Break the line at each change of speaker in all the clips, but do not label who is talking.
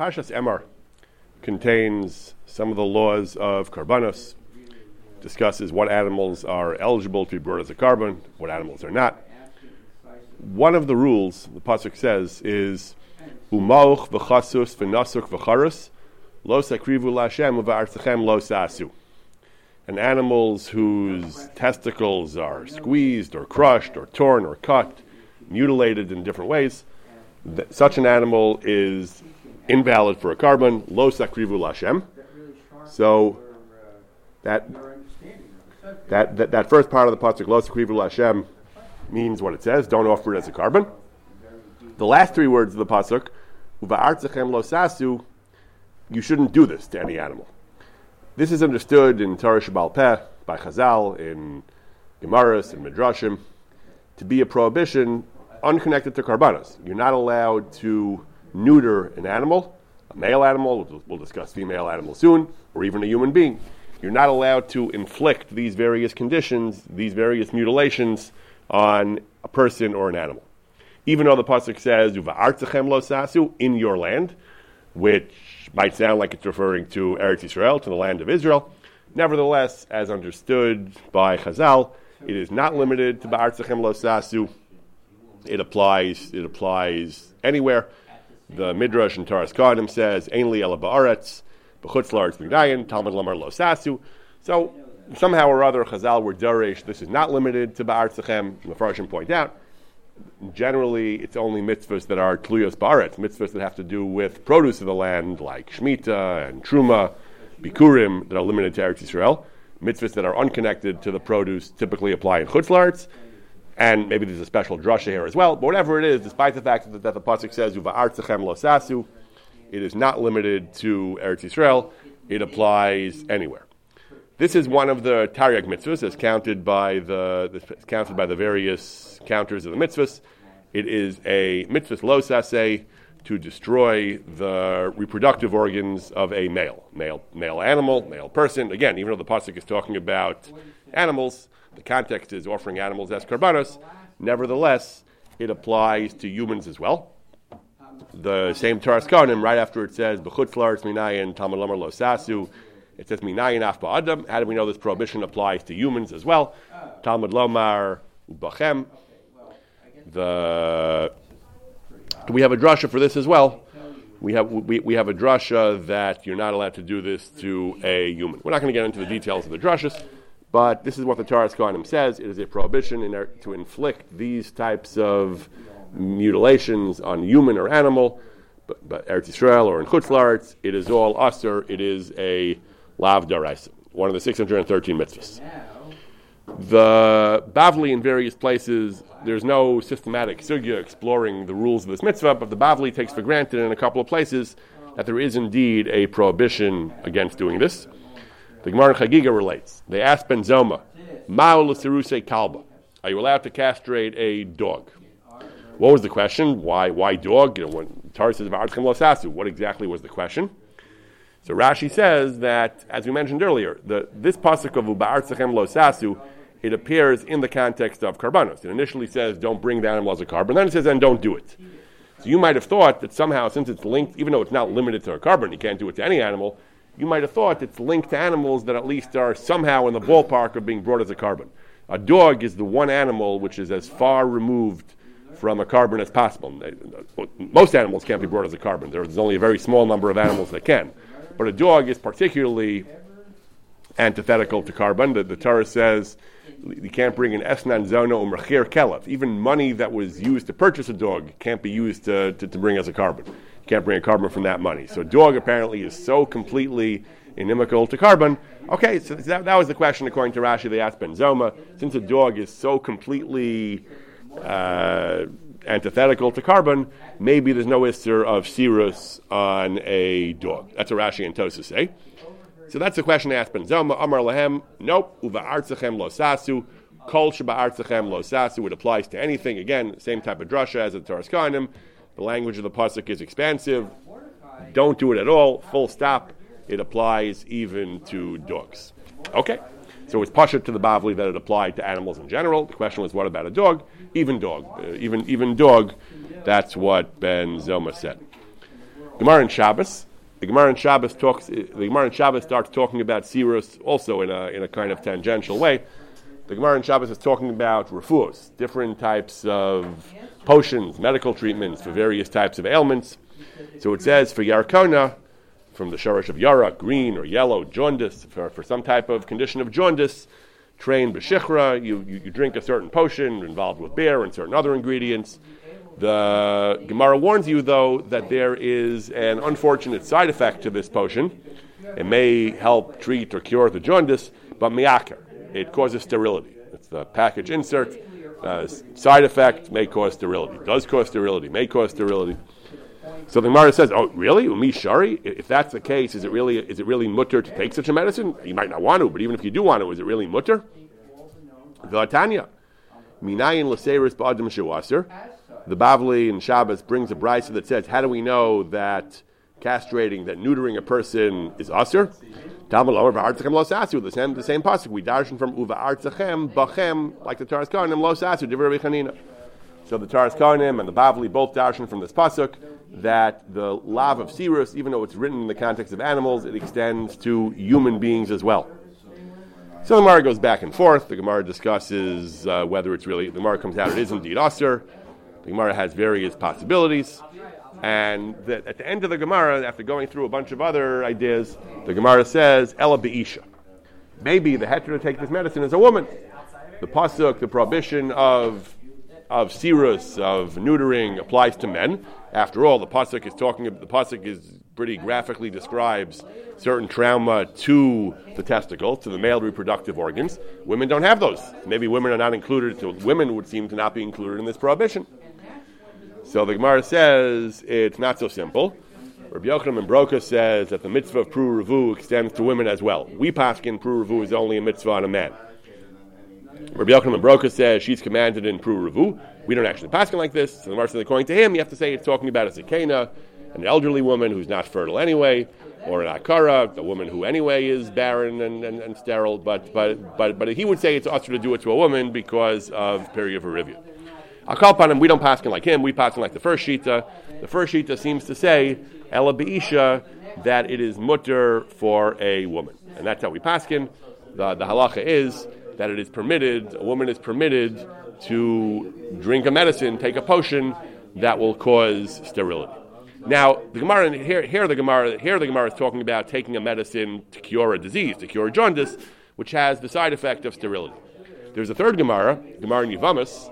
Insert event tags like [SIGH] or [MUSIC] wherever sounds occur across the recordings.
Parshas Emor contains some of the laws of karbanos, discusses what animals are eligible to be brought as a korban, what animals are not. One of the rules, the pasuk says, is umauch v'chasus v'nasuk v'charus lo sakrivu lashem v'artzechem lo sasu. And animals whose testicles are squeezed or crushed or torn or cut, mutilated in different ways, such an animal is invalid for a korban, lo sakrivu lashem. So that, that, that, that first part of the pasuk, lo sakrivu lashem, means what it says, don't offer it as a korban. The last three words of the pasuk, uva'artzachem lo sasu, you shouldn't do this to any animal. This is understood in Torah Shabbal Peh, by Chazal, in Gemaras and Midrashim, to be a prohibition unconnected to karbanos. You're not allowed to neuter an animal, a male animal, we'll discuss female animal soon, or even a human being. You're not allowed to inflict these various conditions, these various mutilations on a person or an animal. Even though the pasuk says "Uva'artzachem lo sasu" in your land, which might sound like it's referring to Eretz Israel, to the land of Israel, nevertheless, as understood by Chazal, it is not limited to "Ba'artzachem lo sasu." It applies. It applies anywhere. The Midrash and Taras Kohanim says, "Ein li ela ba'aretz, b'chutz la'aretz migdayin, Talmud lamar lo sasu." So somehow or other, Chazal were darish. This is not limited to ba'artzachem. The Farshim point out. Generally, it's only mitzvahs that are tluyos ba'aretz, mitzvahs that have to do with produce of the land, like shmita and truma, bikurim, that are limited to Eretz Yisrael. Mitzvahs that are unconnected to the produce typically apply in chutz la'aretz and maybe there's a special drasha here as well. But whatever it is, despite the fact that, the pasuk says "Uva'artzachem lo sasu," it is not limited to Eretz Yisrael. It applies anywhere. This is one of the Taryag mitzvahs, as counted by the counted by the various counters of the mitzvahs. It is a mitzvah lo saseh to destroy the reproductive organs of a male, male, male animal, male person. Again, even though the pasuk is talking about animals, the context is offering animals as karbanos. Nevertheless, it applies to humans as well. The same Taras right after it says b'chutz minayin talmud lamar lo sasu, it says minayin af ba'adam. How do we know this prohibition applies to humans as well? Talmud lomar ubachem. The do we have a drasha for this as well. We have we, we have a drasha that you're not allowed to do this to a human. We're not going to get into the details of the drashas. But this is what the Taras Kohanim says. It is a prohibition in er, to inflict these types of mutilations on human or animal, but, but Eretz Yisrael or in Chutz La'aretz, it is all usher. It is a lav daraisa, one of the 613 mitzvahs. The Bavli in various places, there's no systematic sugya exploring the rules of this mitzvah, but the Bavli takes for granted in a couple of places that there is indeed a prohibition against doing this. The Gemara Chagiga relates. They asked Ben Zoma, Ma'ul kalba. Are you allowed to castrate a dog? What was the question? Why why dog? You know, when Torah says what exactly was the question? So Rashi says that, as we mentioned earlier, the, this pasuk of Uba'artzachem lo sasu, it appears in the context of karbanos. It initially says, don't bring the animal as a korban. Then it says, and don't do it. So you might have thought that somehow, since it's linked, even though it's not limited to a korban, you can't do it to any animal, you might have thought it's linked to animals that at least are somehow in the ballpark of being brought as a korban. A dog is the one animal which is as far removed from a korban as possible. Uh, most animals can't be brought as a korban. There's only a very small number of animals that can. But a dog is particularly antithetical to korban. The, the Torah says you can't bring an esnan zono umrachir kelef. Even money that was used to purchase a dog can't be used to, to, to bring as a korban. Can't bring a korban from that money. So dog apparently is so completely inimical to korban. Okay, so that, that was the question according to Rashi. They asked Ben Zoma, since a dog is so completely uh, antithetical to korban, maybe there's no isser of sirus on a dog. That's what Rashi and Tosa say. So that's the question they asked Ben Zoma. Amar lahem, nope, uva artzachem lo sasu. Kol sheba artzachem lo sasu. It applies to anything. Again, same type of drasha as the Torah Kohanim. The language of the pasuk is expansive. Don't do it at all. Full stop. It applies even to dogs. Okay. So it's pasha to the Bavli that it applied to animals in general. The question was, what about a dog? Even dog, uh, even even dog. That's what Ben Zoma said. Gemara in Shabbos. The Gemara in Shabbos talks. The Gemara in Shabbos starts talking about sirus also in a in a kind of tangential way. The Gemara in Shabbos is talking about refuos, different types of potions, medical treatments for various types of ailments. So it says for Yarkona, from the shorish of Yara, green or yellow, jaundice, for, for some type of condition of jaundice, train b'shichra, you, you, you, drink a certain potion involved with beer and certain other ingredients. The Gemara warns you, though, that there is an unfortunate side effect to this potion. It may help treat or cure the jaundice, but miakar, it causes sterility. It's the package insert. Uh, side effect may cause sterility. Does cause sterility. May cause sterility. So the Gemara says, "Oh, really? Umi shari? If that's the case, is it really is it really mutter to take such a medicine? You might not want to, but even if you do want to, is it really mutter?" The Tanya, minayin l'seiris ba'adim shewaser. The Bavli in Shabbos brings a brisa that says, "How do we know that castrating, that neutering a person is aser?" Talmud lower v'artzachem lo sasu. The same the same pasuk we darshan from uva artzachem bachem like the Taras Kohanim lo sasu divrei. So the Taras Kohanim and the Bavli both darshan from this pasuk that the lav of Sirus, even though it's written in the context of animals, it extends to human beings as well. So the Gemara goes back and forth. The Gemara discusses uh, whether it's really, the Gemara comes out, it is indeed Aser. The Gemara has various possibilities. And that at the end of the Gemara, after going through a bunch of other ideas, the Gemara says, Ella Be'isha. Maybe the heter to take this medicine is a woman. The pasuk, the prohibition of of sirus, of neutering, applies to men. After all, the pasuk is talking. About the pasuk is pretty graphically describes certain trauma to the testicles, to the male reproductive organs. Women don't have those. Maybe women are not included. So women would seem to not be included in this prohibition. So the Gemara says it's not so simple. Rabbi Yochanan ben Broka says that the mitzvah of Pru Revu extends to women as well. We paskin Pru Revu is only a mitzvah on a man. Rabbi Yochanan ben Broka says she's commanded in Pru Revu. We don't actually pass like this. So the Gemara says, according to him, you have to say it's talking about a zakena, an elderly woman who's not fertile anyway, or an akara, a woman who anyway is barren and, and, and sterile. But, but, but, but he would say it's usher to do it to a woman because of period of Arivia. Upon him. We don't pass like him. We pass like the first shita. The first shita seems to say ela beisha that it is mutter for a woman, and that's how we pass The the halacha is that it is permitted. A woman is permitted to drink a medicine, take a potion that will cause sterility. Now, the Gemara here, here the Gemara here the Gemara is talking about taking a medicine to cure a disease, to cure jaundice, which has the side effect of sterility. There's a third Gemara, Gemara Nivamas.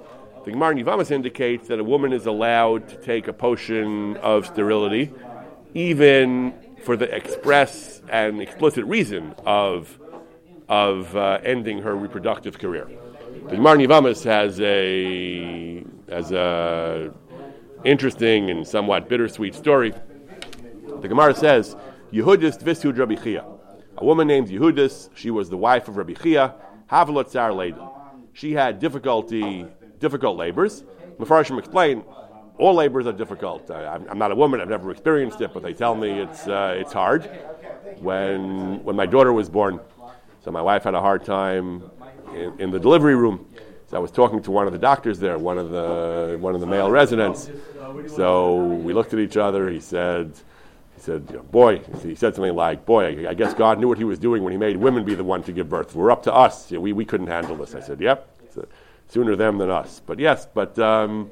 The Gemara Nivamas indicates that a woman is allowed to take a potion of sterility, even for the express and explicit reason of of uh, ending her reproductive career. The Gemara Nivamas has a has a interesting and somewhat bittersweet story. The Gemara says Yehudis Visud Rabbi Chia. A woman named Yehudis. She was the wife of Rabbi Chia. Havlot Tsar Lady. She had difficulty, difficult labors. Mefarshim explain all labors are difficult. I, am not a woman; I've never experienced it, but they tell me it's uh, it's hard. When when my daughter was born, so my wife had a hard time in, in, the delivery room. So I was talking to one of the doctors there, one of the one of the male residents. So we looked at each other. He said, he said, boy, he said something like, boy, I guess God knew what he was doing when he made women be the one to give birth. We're up to us. we, we couldn't handle this. I said, yep, sooner them than us. But yes, but um,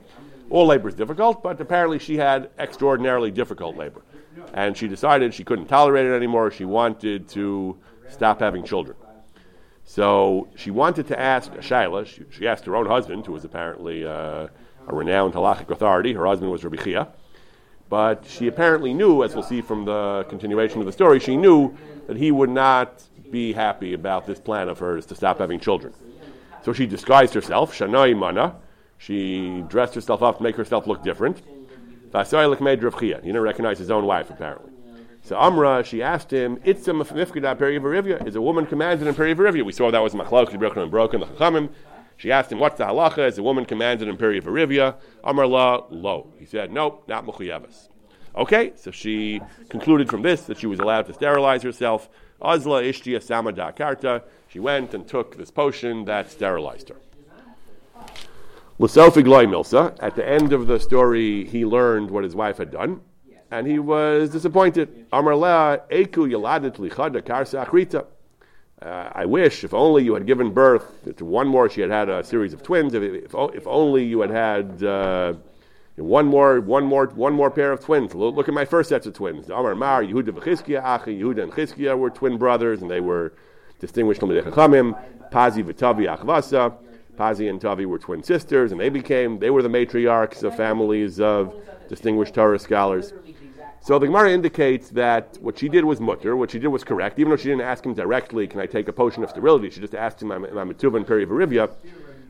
all labor is difficult, but apparently she had extraordinarily difficult labor. And she decided she couldn't tolerate it anymore. She wanted to stop having children. So she wanted to ask Shaila. She, she, asked her own husband, who was apparently uh, a renowned halachic authority. Her husband was Rabbi Chia. But she apparently knew, as we'll see from the continuation of the story, she knew that he would not be happy about this plan of hers to stop having children. So she disguised herself, Shanai Mana. She dressed herself up to make herself look different. He didn't recognize his own wife, apparently. So Amra, she asked him, "It's a mifkida perivarivya. Is a woman commanded in perivarivya?" We saw that was machlok broken and broken the chachamim. She asked him, "What's the halacha? Is a woman commanded in perivarivya?" Amar la lo. He said, "Nope, not mechuyeves." Okay, so she concluded from this that she was allowed to sterilize herself. Azla ishtia samada karta. She went and took this potion that sterilized her. At the end of the story, he learned what his wife had done and he was disappointed. Uh, I wish, if only you had given birth to one more, she had had a series of twins. If, if, if only you had had uh, one more, one more, one more pair of twins. Look at my first sets of twins. Amar Mar, Yehuda Achi, Yehuda and were twin brothers, and they were distinguished the Chachamim. Pazi v'Tavi Achvasa. Pazi and Tavi were twin sisters, and they became, they were the matriarchs of families of distinguished Torah scholars. So the Gemara indicates that what she did was mutter, what she did was correct, even though she didn't ask him directly, can I take a potion of sterility? She just asked him, am I Mituva and Perivarivya?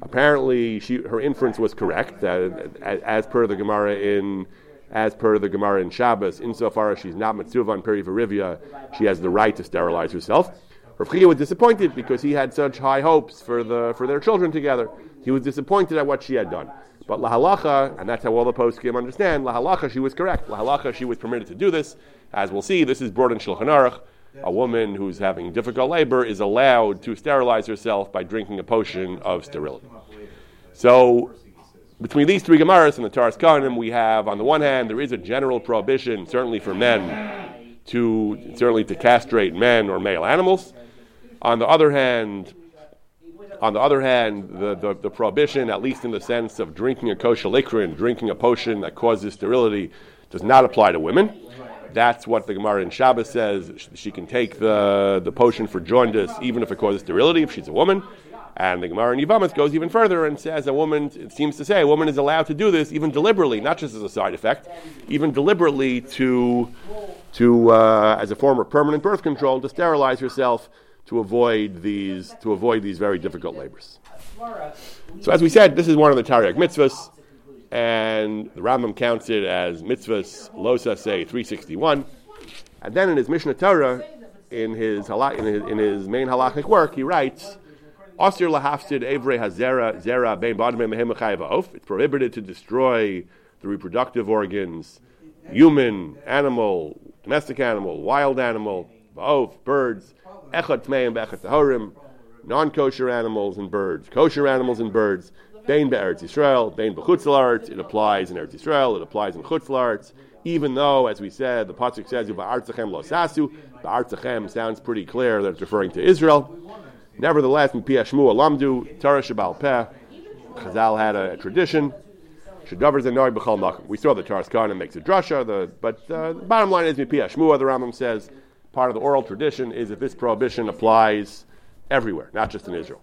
Apparently, she, her inference was correct, uh, as, as, per the Gemara in as per the Gemara in Shabbos, insofar as she's not Mitzuva and she has the right to sterilize herself. Rav was disappointed because he had such high hopes for, the, for their children together. He was disappointed at what she had done. But lahalacha, and that's how all the poskim understand, lahalacha, she was correct. Lahalacha, she was permitted to do this. As we'll see, this is brought in Shulchan Aruch. A woman who's having difficult labor is allowed to sterilize herself by drinking a potion of sterility. So, between these three Gemaras and the Taras Kanim, we have, on the one hand, there is a general prohibition, certainly for men, to certainly to castrate men or male animals. On the other hand, on the other hand, the, the, the, prohibition, at least in the sense of drinking a kosher liquor and drinking a potion that causes sterility, does not apply to women. That's what the Gemara in Shabbos says. She can take the, the potion for jaundice even if it causes sterility, if she's a woman. And the Gemara in Yevamos goes even further and says a woman, it seems to say, a woman is allowed to do this even deliberately, not just as a side effect, even deliberately to, to uh, as a form of permanent birth control, to sterilize herself to avoid these to avoid these very difficult labors. So as we said, this is one of the Taryag mitzvahs, and the Rambam counts it as mitzvahs losa say 361. And then in his Mishnah Torah, in his, in his, in his main halachic work, he writes, Osir lahafsid evre hazera zera bein badme It's prohibited to destroy the reproductive organs, human, animal, domestic animal, wild animal, oaf, birds, echad tmeim be'echad tahorim, non-kosher animals and birds, kosher animals and birds, Bain be'eretz Yisrael, Bain be'chutzlaretz, it applies in Eretz Yisrael, it applies in chutzlaretz, even though, as we said, the Pasuk says, Ba'artzachem lo sasu, Ba'artzachem sounds pretty clear that it's referring to Israel. Nevertheless, in Pia Alamdu, Torah Shabal Peh, Chazal had a, a tradition, Shadavers Anoi B'chal Makom. We saw the Taras Khan makes a drasha, the, but uh, the bottom line is, Pia the Rambam says, part of the oral tradition is that this prohibition applies everywhere, not just in Israel.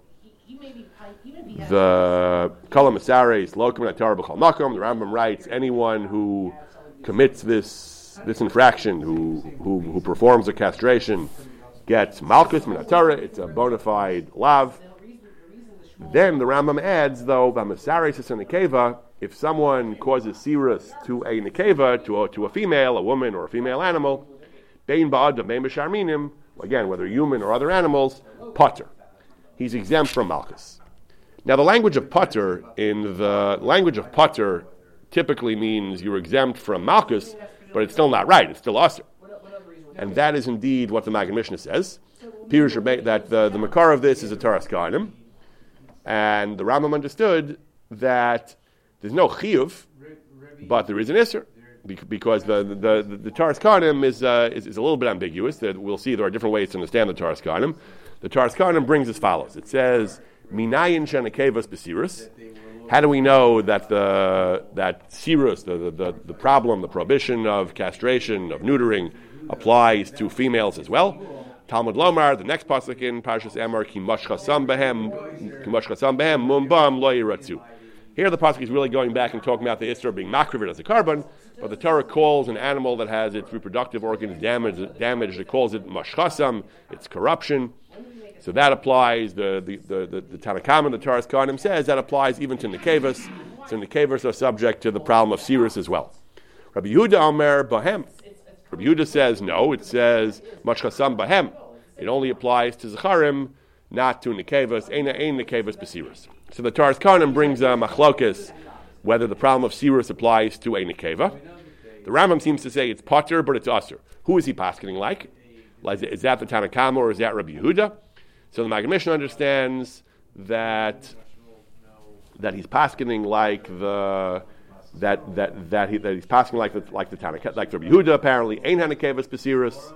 The Kalam Asares, Lokum Atar B'chal Makom, the Rambam writes, anyone who commits this this infraction, who, who, who performs a castration, gets Malchus Minatara, it's a bona fide lav. Then the Rambam adds, though, Bamasares is a Nekeva, if someone causes sirus to a Nekeva, to a, to a female, a woman, or a female animal, Bein ba'adam, bein b'sharminim, again, whether human or other animals, potter. He's exempt from malchus. Now, the language of potter, in the language of potter, typically means you're exempt from malchus, but it's still not right. It's still usher. And that is indeed what the Maggid Mishnah says. Pirush that the, the makar of this is a Taras Kainim. And the Rambam understood that there's no chiyuv, but there is an isser because the the the, the Karnim is, uh, is, is a little bit ambiguous. We'll see there are different ways to understand the Taras Kohanim. The Taras Kohanim brings as follows. It says Minayin Shenakevas Besirus. How do we know that the that sirus, the, the, the, problem, the prohibition of castration, of neutering, applies to females as well? Talmud Lomar, the next pasuk in Parshas Emor, Kimash Chasam Behem, Kimash Chasam Behem, Mumbam Lo. Here the pasuk is really going back and talking about the Isra being makrivid as a korban, but the Torah calls an animal that has its reproductive organs damaged, damaged it calls it mashchasam, it's corruption. So that applies, the, the, the, the, the Tanakam and the Taras Kohanim says that applies even to Nekevas. So Nekevas are subject to the problem of Sirus as well. Rabbi Yehuda Omer Bahem. Rabbi Yehuda says no, it says mashchasam Bahem. It only applies to Zacharim, not to Nekevas, Ein Nekevas Besirus. So the Taras Kohanim brings a machlokas whether the problem of Sirus applies to a Nekeva. The Rambam seems to say it's Potter, but it's Usr. Who is he paskening like? Is that the Tanakama or is that Rabbi Yehuda? So the Maggid understands that that he's paskening like the that that that, he, that he's passing like the like the Tanakh, like the Yehuda apparently ain't Hanakevas Basiris,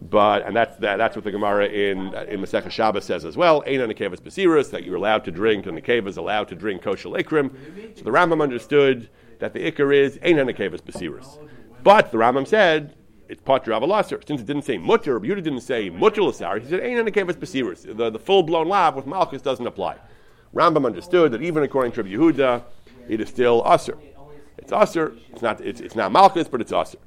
but and that's that, that's what the Gemara in in Masechah Shabbos says as well. Ain't Hanakevas Basiris that you're allowed to drink and the cave is allowed to drink kosher lekrim. So the Rambam understood that the ikar is ain't Hanakevas Basiris, but the Rambam said. It's potter avalasser. Since it didn't say mutter, Yehuda didn't say mutter lasar. He said ain't hanakevas basiris. The, the full blown lav with malchus doesn't apply. Rambam understood that even according to Rabbi Yehuda, it is still usher. It's usher. It's not. It's, it's not malchus, but it's usher.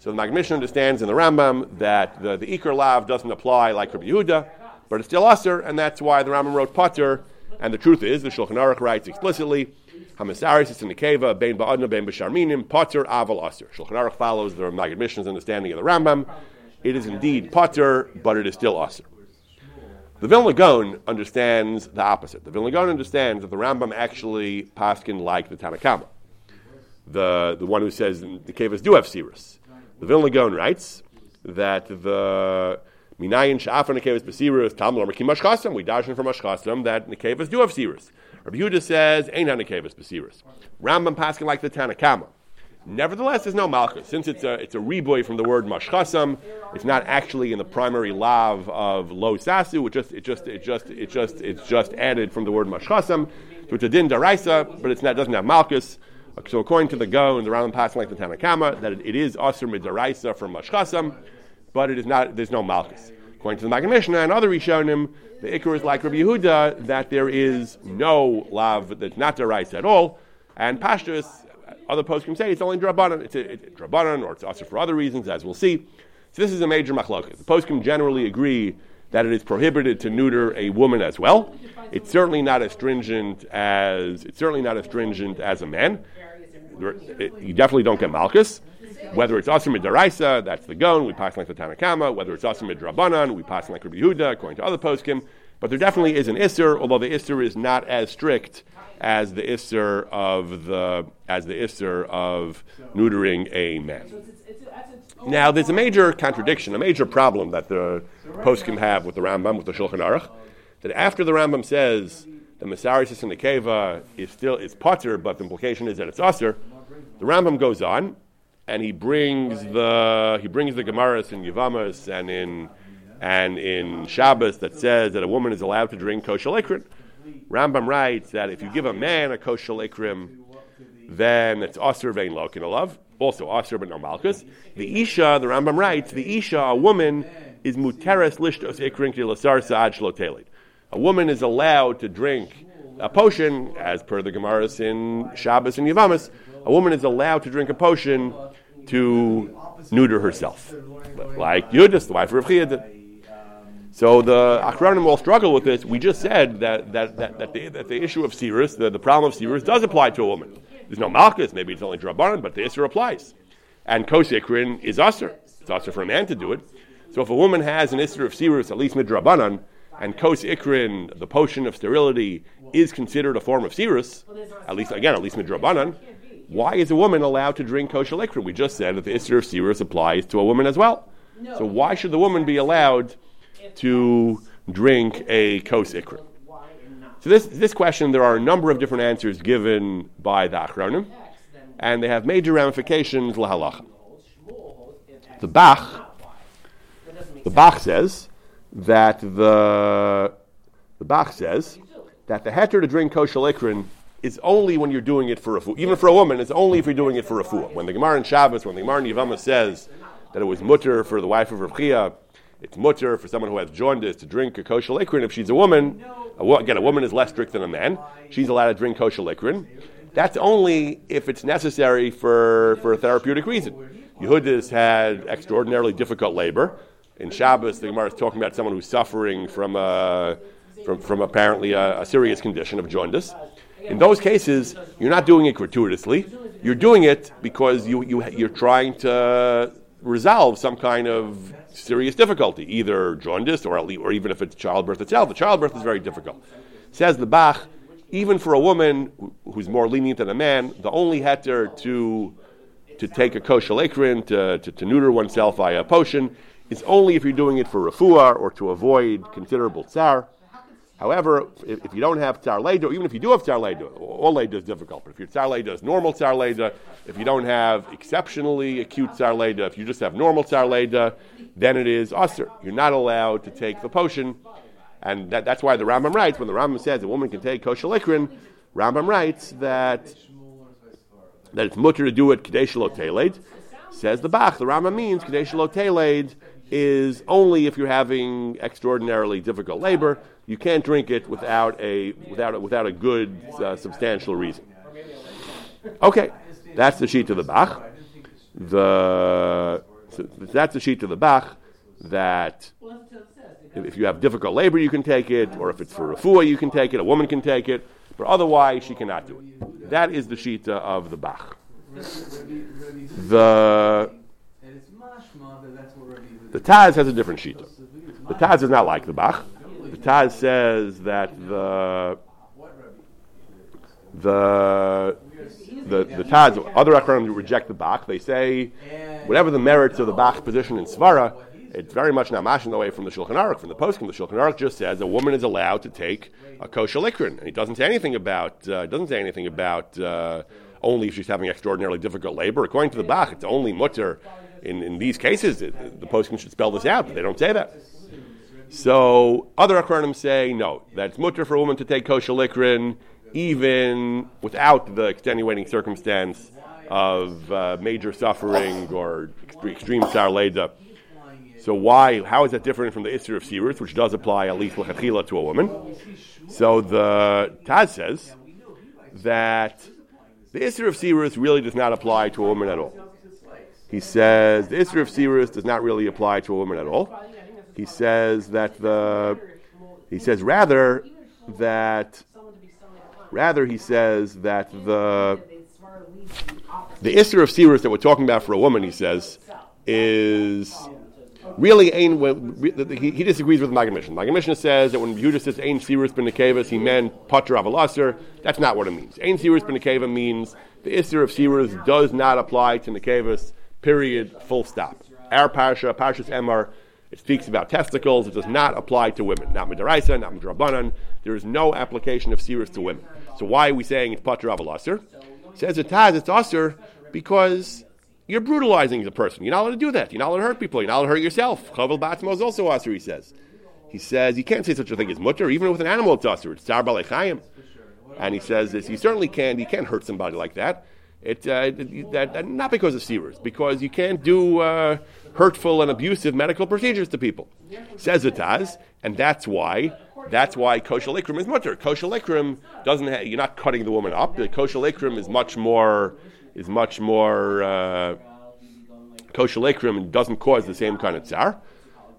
So the Maggid Mishnah understands in the Rambam that the, the Iker Lav doesn't apply like Rabbi Yehuda, but it's still usher, and that's why the Rambam wrote Potter. And the truth is, the Shulchan Aruch writes explicitly, Hamasaris is in the Keva, Bein Ba'adna, Bein B'Sharminim, Potter, Aval Usher. Shulchan Aruch follows the Magid Mishnah's understanding of the Rambam. It is indeed Potter, but it is still usher. The Vilna Gaon understands the opposite. The Vilna Gaon understands that the Rambam actually paskin like the Tanakhama, the the one who says the Kevas do have Sirus. The Vilna Gaon writes that the Minayin Sha'afar Nekevas Besirus Tamlar Mekim Mashchasam. We darshan from Mashchasam that Nekevas do have Sirus. Rabbi Yehuda says Ain't Nekevas Besirus. Rambam paskin like the Tanakhama. Nevertheless, there's no malchus. Since it's a, it's a reboy from the word mashchasam, it's not actually in the primary lav of lo sasu. It just, it just, it just, it just, it's just added from the word mashchasam. So it's a din daraisa, but it's not, doesn't have malchus. So according to the Go and the Rambam passing like the Tanakama, that it, it is asur midaraisa from mashchasam, but it is not, there's no malchus. According to the Maggid Mishnah and other Rishonim, the Iker is like Rabbi Yehuda, that there is no lav that's not daraisa at all. And Pashtus, other posts can say it's only drabanan. It's, a, it's drabanan, or it's also for other reasons, as we'll see. So this is a major machloket. The can generally agree that it is prohibited to neuter a woman as well. It's certainly not as stringent as it's certainly not as stringent as a man. You definitely don't get malchus. Whether it's asim midaraisa, that's the gon, we pass like the Tanakama. Whether it's asim midrabanan, we pass like Rabbi Yehuda, according to other poskim. But there definitely is an isser, although the isser is not as strict as the isser of the as the isser of neutering a man. Now, there's a major contradiction, a major problem that the poskim have with the Rambam, with the Shulchan Aruch, that after the Rambam says the Masaris in the Keva is still is potter, but the implication is that it's usher, the Rambam goes on and he brings the he brings the Gemaras in Yavamas and in and in Shabbos that says that a woman is allowed to drink kosher likrit. Rambam writes that if you give a man a kosher lekrim, then it's aser vein lokin love, also aser but no malchus. The isha, the Rambam writes, the isha, a woman, is muteres lishtos ikrin lasar sa'ad shlotelit. A woman is allowed to drink a potion, as per the Gemaras in Shabbos and Yavamas. A woman is allowed to drink a potion to neuter herself, like Yudis, the wife of Rav. So the Achronim will struggle with this. We just said that, that, that, that, the, that the issue of Sirus, the, the problem of Sirus, does apply to a woman. There's no Malchus, maybe it's only Drabanan, but the Isser applies. And Kosikrin is Usser. It's Usser for a man to do it. So if a woman has an Isser of Sirus, at least Midrabanan, and Kos Ikrin, the potion of sterility, is considered a form of Sirus, at least, again, at least Midrabanan, why is a woman allowed to drink kosher Ikrin? We just said that the Isser of Sirus applies to a woman as well. So why should the woman be allowed to drink a kos ikra? So this, this question, there are a number of different answers given by the Achronim, and they have major ramifications lahalacha. The Bach, the Bach says that the the Bach says that the heter to drink kosher ikrin is only when you're doing it for a fool. Even for a woman, it's only if you're doing it for a fool. When the Gemara in Shabbos, when the Gemara in Yavama says that it was mutter for the wife of Rav it's mutter for someone who has jaundice to drink a kosher likrin. If she's a woman, a, again, a woman is less strict than a man. She's allowed to drink kosher liquor. That's only if it's necessary for, for a therapeutic reason. Yehudis had extraordinarily difficult labor. In Shabbos, the Gemara is talking about someone who's suffering from, a, from, from apparently a, a serious condition of jaundice. In those cases, you're not doing it gratuitously. You're doing it because you, you, you're trying to resolve some kind of serious difficulty, either jaundice or, or even if it's childbirth itself. The childbirth is very difficult. Says the Bach, even for a woman who's more lenient than a man, the only heter to to take a kosher lekrin, to, to, to, neuter oneself via a potion, is only if you're doing it for refuah or to avoid considerable tsar. However, if, if, you don't have Leda, even if you do have Leda, all Leda is difficult, but if your Tsar Leda is normal Leda, if you don't have exceptionally acute Leda, if you just have normal Leda, then it is Usr. You're not allowed to take the potion, and that, that's why the Rambam writes, when the Rambam says a woman can take kosher likrin, Rambam writes that, that it's mutter to do it Kadesh Teled. Says the Bach, the Rambam means Kadesh Teled is only if you're having extraordinarily difficult labor. You can't drink it without a without a, without a good uh, substantial reason. Okay, that's the sheet of the Bach. The so that's the sheet of the Bach that if you have difficult labor, you can take it, or if it's for refuah, you can take it. A woman can take it, but otherwise, she cannot do it. That is the shita of the Bach. The the Taz has a different shita. The Taz is not like the Bach. The Taz says that the the the, the Taz, other Acharonim reject the Bach. They say whatever the merits of the Bach position in Svara, it's very much not mashing away from the Shulchan Aruch, from the poskim. The Shulchan Aruch just says a woman is allowed to take a kosher likrin, and he doesn't say anything about uh, doesn't say anything about uh, only if she's having extraordinarily difficult labor. According to the Bach, it's only mutter in, in these cases. The poskim should spell this out, but they don't say that. So other Acharonim say no, that's mutter for a woman to take kosher likrin even without the extenuating circumstance of uh, major suffering or extreme sar leda. So why? How is that different from the Isser of Sirus, which does apply at least lechatchila to a woman? So the Taz says that the Isser of Sirus really does not apply to a woman at all. He says the Isser of Sirus does not really apply to a woman at all. He says that the he says rather that rather he says that the the Isser of Sirus that we're talking about for a woman, he says, is really ain. He, he disagrees with the Maggid Mishnah. Says that when Judah says ain sirus ben he meant patra avalasser. That's not what it means. Ain sirus ben means the isser of sirus does not apply to nekevas. Period. Full stop. Our parsha, parshas Emor, it speaks about testicles. It does not apply to women. Not midaraisa, not midrabanan. There is no application of sirus to women. So why are we saying it's patra avalasser? Says it has it's usher because you're brutalizing the person. You're not allowed to do that. You're not allowed to hurt people. You're not allowed to hurt yourself. Chavel Batzmo is also usher, he says. He says you can't say such a thing as mutter, even with an animal it's usher. It's tzar balechayim. And he says this, you certainly can, you can't hurt somebody like that. It, uh, not because of seers, because you can't do uh, hurtful and abusive medical procedures to people. Says it as, and that's why that's why kosher likrim is mutter. Kosher likrim doesn't. Ha- you're not cutting the woman up. The kosher likrim is much more is much more uh, kosher lekrim doesn't cause the same kind of tsar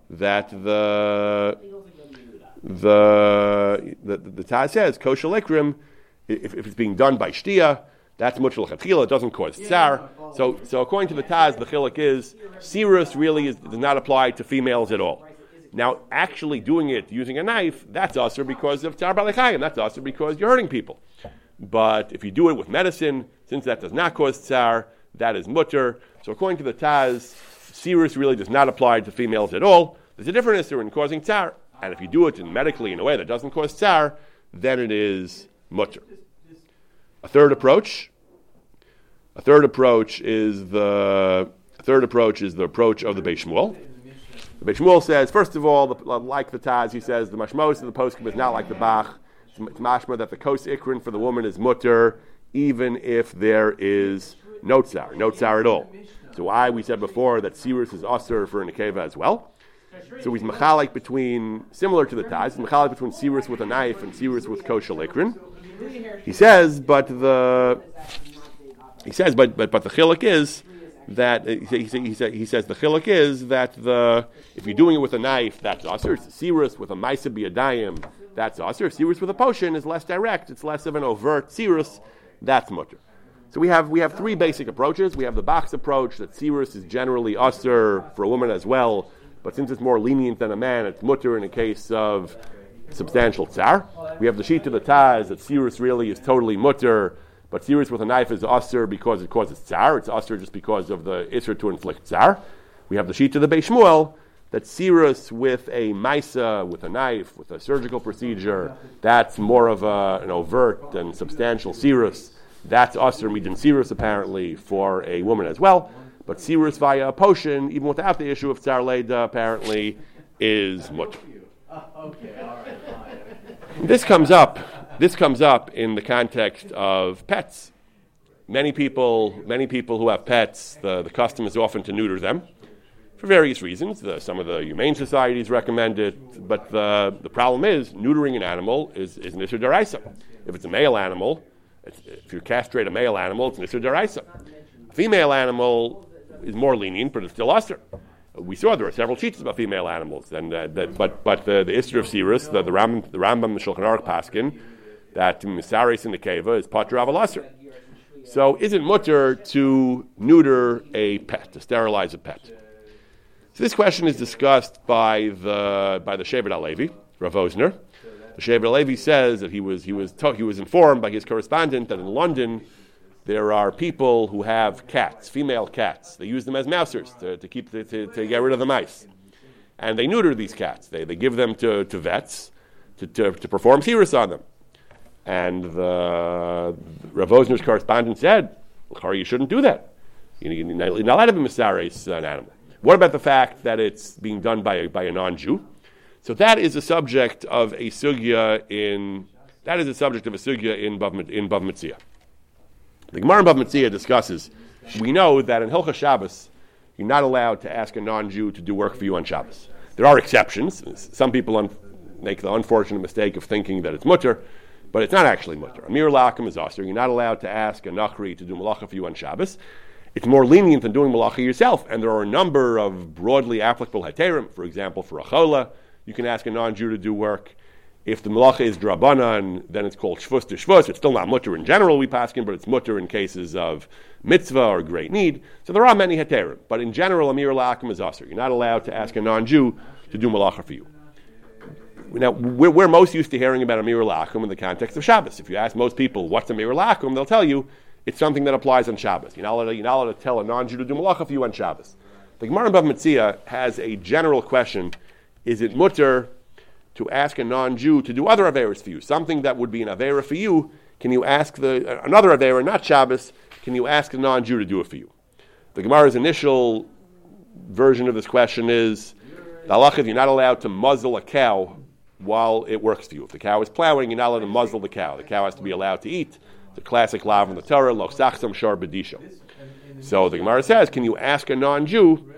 that the the the, the Taz says kosher lekrim if, if it's being done by shtia that's muchal chatchila. It doesn't cause tsar. So, so according to the Taz, the chilik is sirus really is, does not apply to females at all. Now, actually doing it using a knife, that's usher because of tsar balechayim. That's usher because you're hurting people. But if you do it with medicine, since that does not cause tsar, that is mutter. So according to the Taz, sirus really does not apply to females at all. There's a difference there in causing tsar. And if you do it in medically in a way that doesn't cause tsar, then it is mutter. A third approach. A third approach is the third approach is the approach of the Beis Shmuel. The Beis Shmuel says, first of all, the, like the Taz, he says the mashmos of the poskim is not like the Bach. It's mashma that the kos ikrin for the woman is mutter even if there is no tsar, no tsar at all. So why we said before that sirus is usher for an akeva as well. So he's machalik between, similar to the Taz, machalik between sirus with a knife and sirus with kosher likrin. He says, but the he says, but but but the chilik is that he, he, he, says the chilik is that the if you're doing it with a knife, that's usher. Sirus with a maisa biyadayim, that's usher. Sirus with a potion is less direct. It's less of an overt sirus that's mutter. So we have we have three basic approaches. We have the Bach's approach that Sirus is generally usher for a woman as well, but since it's more lenient than a man, it's mutter in a case of substantial tsar. We have the sheet of the Taz that Sirus really is totally mutter, but Sirus with a knife is usher because it causes tsar. It's usher just because of the isser to inflict tsar. We have the sheet of the Beis Shmuel that sirus with a misa, with a knife, with a surgical procedure, that's more of a, an overt and substantial sirus. That's usher midin sirus apparently for a woman as well. But sirus via a potion, even without the issue of tsar leda, apparently is mutter. [LAUGHS] This comes up. This comes up in the context of pets. Many people, many people who have pets, the, the custom is often to neuter them for various reasons. The, some of the humane societies recommend it, but the, the problem is neutering an animal is, is Nisr. If it's a male animal, if you castrate a male animal, it's Nisr Daraisa. A female animal is more lenient, but it's still usher. We saw there are several teachings about female animals, and uh, that, but but the, the Isser of Sirus, the, the, Ram, the Rambam, the Shulchan Aruch Paskin, that Misaris in the Keva is Patra Avalasser. So is it mutter to neuter a pet, to sterilize a pet? So this question is discussed by the by the Shevet HaLevi, Rav Wosner. The Shevet HaLevi says that he was he was to, he was informed by his correspondent that in London there are people who have cats, female cats. They use them as mousers to, to keep the, to, to get rid of the mice, and they neuter these cats. They they give them to, to vets to, to, to perform sirus on them. And the Rav correspondent said, you shouldn't do that. You're not allowed to be misares uh, an animal. What about the fact that it's being done by a, by a non-Jew? So that is a subject of a sugya in that is a subject of a sugya in Bav, in Bav Mitzia. The Gemara in Bav Mitzia discusses. We know that in Hilchah Shabbos, you're not allowed to ask a non-Jew to do work for you on Shabbos. There are exceptions. Some people un- make the unfortunate mistake of thinking that it's mutter, but it's not actually mutter. Amir lakim is also. You're not allowed to ask a nachri to do malacha for you on Shabbos. It's more lenient than doing malacha yourself, and there are a number of broadly applicable heterim. For example, for a chola, you can ask a non-Jew to do work. If the malacha is drabanan, then it's called shvus to shvus. It's still not mutter in general, we paskin, but it's mutter in cases of mitzvah or great need. So there are many heterim, but in general, amir lakim is aser. You're not allowed to ask a non-Jew to do malacha for you. Now, we're, we're, most used to hearing about Amir Lakum in the context of Shabbos. If you ask most people what's Amir Lakum, they'll tell you it's something that applies on Shabbos. You're not allowed, you're not allowed to tell a non Jew to do malacha for you on Shabbos. The Gemara in Bav Metzia has a general question Is it mutter to ask a non Jew to do other Averas for you? Something that would be an Avera for you, can you ask the, uh, another Avera, not Shabbos, can you ask a non Jew to do it for you? The Gemara's initial version of this question is the halacha you're not allowed to muzzle a cow while it works for you. If the cow is plowing, you're not allowed to muzzle the cow. The cow has to be allowed to eat. The classic lav in the Torah, lo sachsam shar. So the Gemara says, can you ask a non-Jew,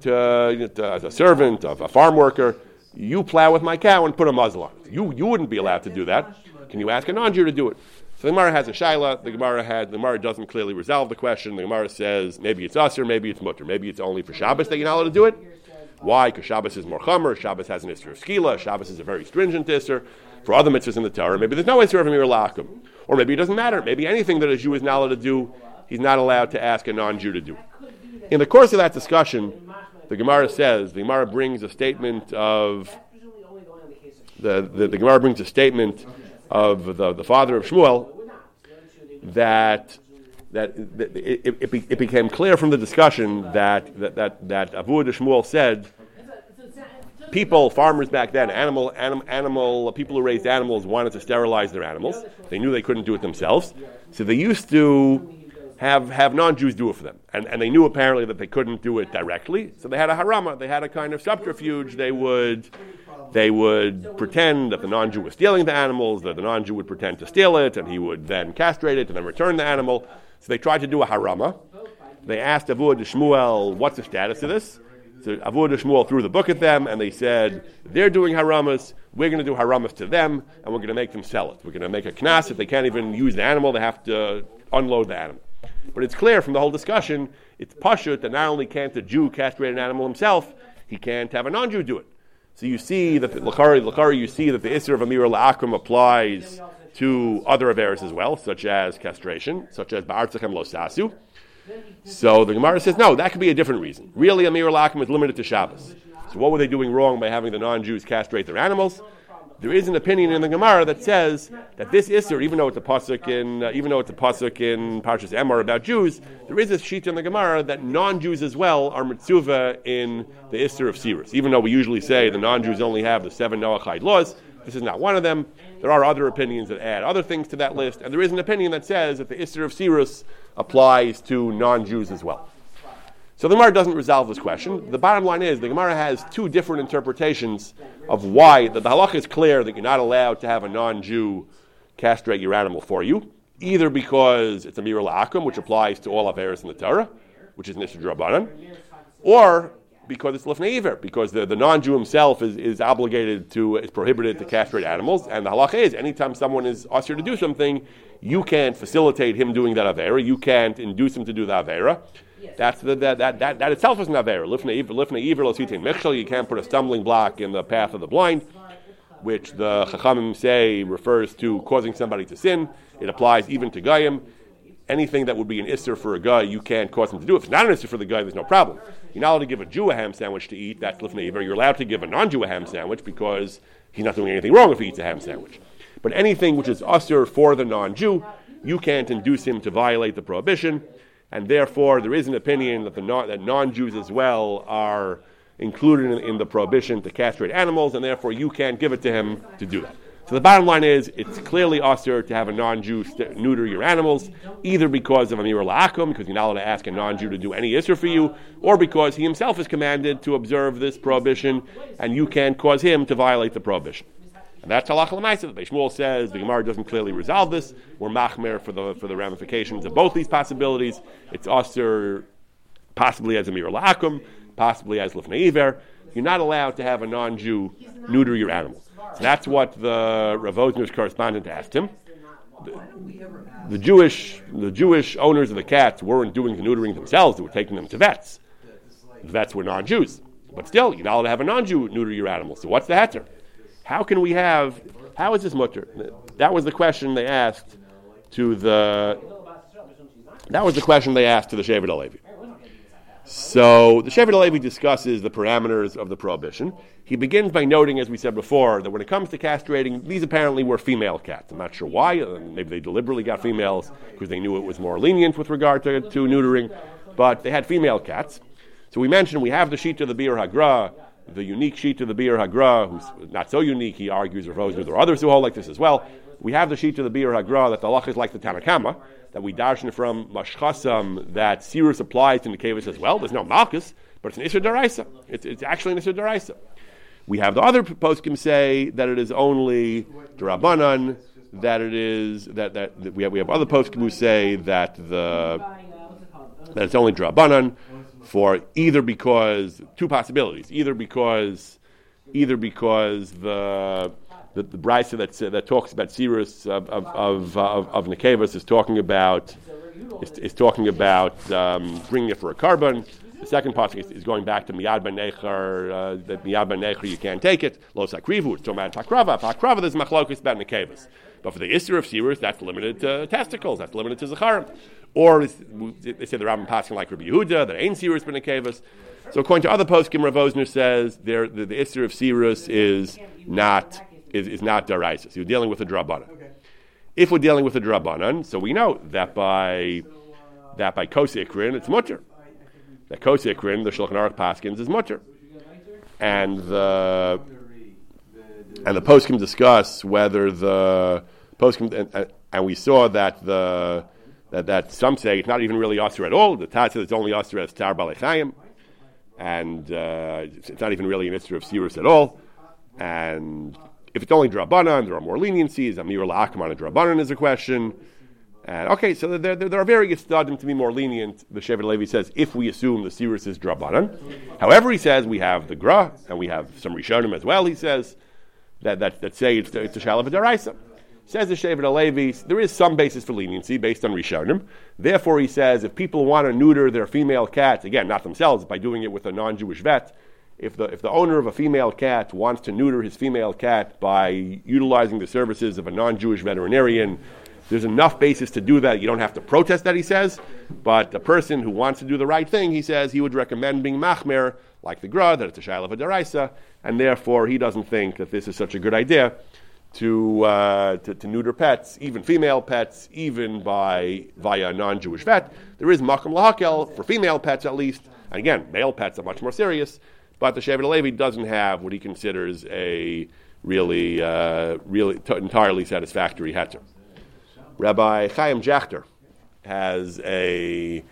to, to, as a servant, of a farm worker, you plow with my cow and put a muzzle on it. You, you wouldn't be allowed to do that. Can you ask a non-Jew to do it? So the Gemara has a shaila. The Gemara had the Gemara doesn't clearly resolve the question. The Gemara says maybe it's us or maybe it's mutter. Maybe it's only for Shabbos that you're not allowed to do it. Why? Because Shabbos is more chomer. Shabbos has an Isser of Skila. Shabbos is a very stringent Isser. For other mitzvahs in the Torah, maybe there's no Isser of Amir Lakum. Or maybe it doesn't matter. Maybe anything that a Jew is not allowed to do, he's not allowed to ask a non Jew to do. In the course of that discussion, the Gemara says, the Gemara brings a statement of, the, the, the Gemara brings a statement of the, the father of Shmuel that that, it, it, it, became clear from the discussion that that that, that Abu Shmuel said people, farmers back then, animal, anim, animal people who raised animals wanted to sterilize their animals. They knew they couldn't do it themselves, so they used to have, have non-Jews do it for them. And, and they knew apparently that they couldn't do it directly, so they had a harama. They had a kind of subterfuge. They would they would pretend that the non-Jew was stealing the animals, that the non-Jew would pretend to steal it, and he would then castrate it and then return the animal. So they tried to do a harama. They asked Avud Shmuel, what's the status of this? So Avud Shmuel threw the book at them, and they said, they're doing haramas, we're going to do haramas to them, and we're going to make them sell it. We're going to make a knas. If they can't even use the animal, they have to unload the animal. But it's clear from the whole discussion, it's pashut that not only can't a Jew castrate an animal himself, he can't have a non-Jew do it. So you see that the Lakari, Lakari, you see that the Isser of Amir La'akum applies to other averes as well, such as castration, such as Ba'artzachem Losasu. So the Gemara says, no, that could be a different reason. Really, Amir Lakim is limited to Shabbos. So what were they doing wrong by having the non-Jews castrate their animals? there is an opinion in the Gemara that says that this Isser, even though it's a pasuk in, uh, even though it's a pasuk in Parshas Emor about Jews, there is a sheet in the Gemara that non-Jews as well are mitzvah in the Isser of Sirus. Even though we usually say the non-Jews only have the seven Noachide laws, this is not one of them. There are other opinions that add other things to that list, and there is an opinion that says that the Isser of Sirus applies to non-Jews as well. So the Gemara doesn't resolve this question. The bottom line is the Gemara has two different interpretations of why the, the halach is clear that you're not allowed to have a non-Jew castrate your animal for you, either because it's a mirah la'akum, which applies to all averis in the Torah, which is nisr drabanan, or because it's lifnei iver, because the, the non-Jew himself is, is obligated to, is prohibited to castrate animals, and the halacha is anytime someone is asked to do something, you can't facilitate him doing that avera, you can't induce him to do the avera. That's the, that, that, that, that itself is an avera. Lifnei iver lositin mechshel, you can't put a stumbling block in the path of the blind, which the chachamim say refers to causing somebody to sin. It applies even to goyim anything that would be an isser for a guy, you can't cause him to do. If it's not an isser for the guy, there's no problem. You're not allowed to give a Jew a ham sandwich to eat. That's lifnei iver. You're allowed to give a non-Jew a ham sandwich because he's not doing anything wrong if he eats a ham sandwich. But anything which is usher for the non-Jew, you can't induce him to violate the prohibition, and therefore there is an opinion that the non, that non-Jews as well are included in, in the prohibition to castrate animals, and therefore you can't give it to him to do that. So the bottom line is, it's clearly usher to have a non-Jew st- neuter your animals, either because of Amir La'akum, because you're not allowed to ask a non-Jew to do any isser for you, or because he himself is commanded to observe this prohibition, and you can't cause him to violate the prohibition. And that's halacha l'maisa. The Shmuel says the Gemara doesn't clearly resolve this. We're machmer for the for the ramifications of both these possibilities. It's usher possibly as a mir la'akum, possibly as lifnei iver. You're not allowed to have a non-Jew neuter your animal. That's what the Rav Wosner's correspondent asked him. The, the, Jewish the Jewish owners of the cats weren't doing the neutering themselves; they were taking them to vets. The vets were non-Jews, but still, you're not allowed to have a non-Jew neuter your animal. So what's the heter? How can we have? How is this mutter? That was the question they asked to the. That was the question they asked to the Shevet HaLevi. So the Shevet HaLevi discusses the parameters of the prohibition. He begins by noting, as we said before, that when it comes to castrating, these apparently were female cats. I'm not sure why. Uh, maybe they deliberately got females because they knew it was more lenient with regard to, to neutering. But they had female cats. So we mentioned we have the sheet of the Biur HaGra, the unique sheet of the Biur HaGra, who's not so unique, he argues, or there are others who hold like this as well. We have the sheet of the Biur HaGra that the Allah is like the Tanakama, that we darshan from Mashchasam that Sirus applies to Nekavis as well. There's no Malchus, but it's an Isra Daraisa. It's, it's actually an Isra Daraisa. We have the other poskim say that it is only Darabanan, that it is that, that, that we have we have other poskim who say that the that it's only Drabanan for either because two possibilities, either because either because the the, the brisa that that talks about Sirus of of of, of, of is talking about is, is talking about um, bringing it for a korban. The second part is, is, going back to Miyad Ben Necher, uh, that Miyad Ben Necher you can't take it. Lo Sakrivu, it's talking about Pakrava. Pakrava, there's Machlokis about Nekevas. But for the Isser of Sirus, that's limited to testicles, that's limited to Zacharim. Or they say the Rabbin passing like Rabbi Yehuda, that ain't Sirus Ben Nekevas. So according to other poskim, Rav Wosner says the, the Isser of Sirus is not is, is not daraisis. You're dealing with a drabanan. Okay. If we're dealing with a drabanan, so we know that by that by kosikrin it's mutter. That kosikrin, the Shulchan Aruch Paskins, is mutter, and the and the poskim discuss whether the poskim and, and, we saw that the that, that some say it's not even really asr at all. The Taz says it's only asr as tar balechayim, and uh, it's not even really an isra of sirus at all, and if it's only drabanan, there are more leniencies. Amir la'akam on a drabanan is a question. And okay, so there, there, there are various stadim to be more lenient. The Shevet Levi says if we assume the Sirus is drabanan. However, he says we have the gra and we have some rishonim as well. He says that that, that say it's, it's a shalav daraisa. Says the Shevet Levi, there is some basis for leniency based on rishonim. Therefore, he says if people want to neuter their female cats, again, not themselves, by doing it with a non-Jewish vet, if the, if the owner of a female cat wants to neuter his female cat by utilizing the services of a non Jewish veterinarian, there's enough basis to do that. You don't have to protest that, he says. But a person who wants to do the right thing, he says, he would recommend being machmer like the Gra, that it's a Shaila of a and therefore he doesn't think that this is such a good idea to, uh, to, to, neuter pets, even female pets, even by via a non-Jewish vet. There is makom lahakel for female pets at least, and again, male pets are much more serious. But the Shevet Levi doesn't have what he considers a really, uh, really t- entirely satisfactory heter. Rabbi Chaim Jachter has a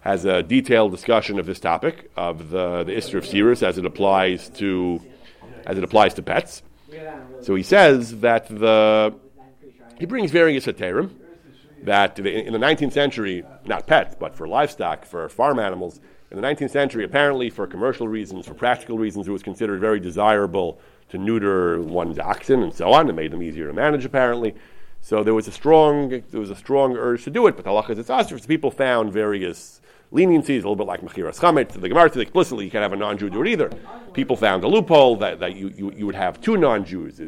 has a detailed discussion of this topic of the the Isra of Sirus as it applies to as it applies to pets. So he says that the he brings various heterim that in the 19th century, not pets, but for livestock, for farm animals, in the 19th century, apparently for commercial reasons, for practical reasons, it was considered very desirable to neuter one's oxen and so on. It made them easier to manage, apparently. So there was a strong there was a strong urge to do it, but the halacha is asr. People found various leniencies, a little bit like Mechiras Chametz. The Gemara says explicitly you can't have a non-Jew do it either. People found a loophole that, that you, you, you would have two non-Jews.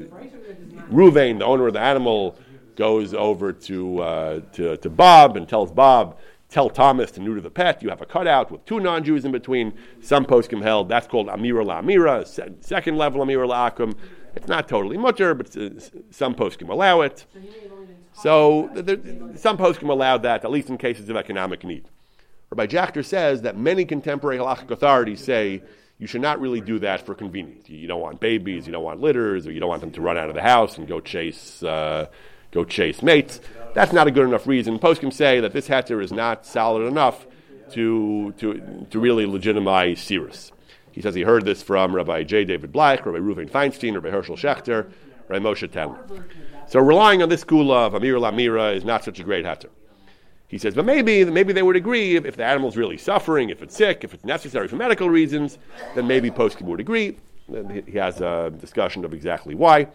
Ruvain, the owner of the animal, goes over to, uh, to, to Bob and tells Bob, tell Thomas to neuter the pet. You have a cutout with two non-Jews in between. Some poskim held that's called Amira la Amira, second level Amira la Akum. It's not totally mutter, but some poskim allow it. So there, some poskim allow that, at least in cases of economic need. Rabbi Jachter says that many contemporary halachic authorities say you should not really do that for convenience. You don't want babies, you don't want litters, or you don't want them to run out of the house and go chase, uh, go chase mates. That's not a good enough reason. Poskim say that this heter is not solid enough to, to, to really legitimize Sirus. He says he heard this from Rabbi J. David Bleich, Rabbi Reuven Feinstein, Rabbi Herschel Schachter, Rabbi Moshe Tendler. So relying on this school of Amir Lamira is not such a great heter. He says, but maybe, maybe they would agree if, if the animal's really suffering, if it's sick, if it's necessary for medical reasons, then maybe poskim would agree. He has a discussion of exactly why.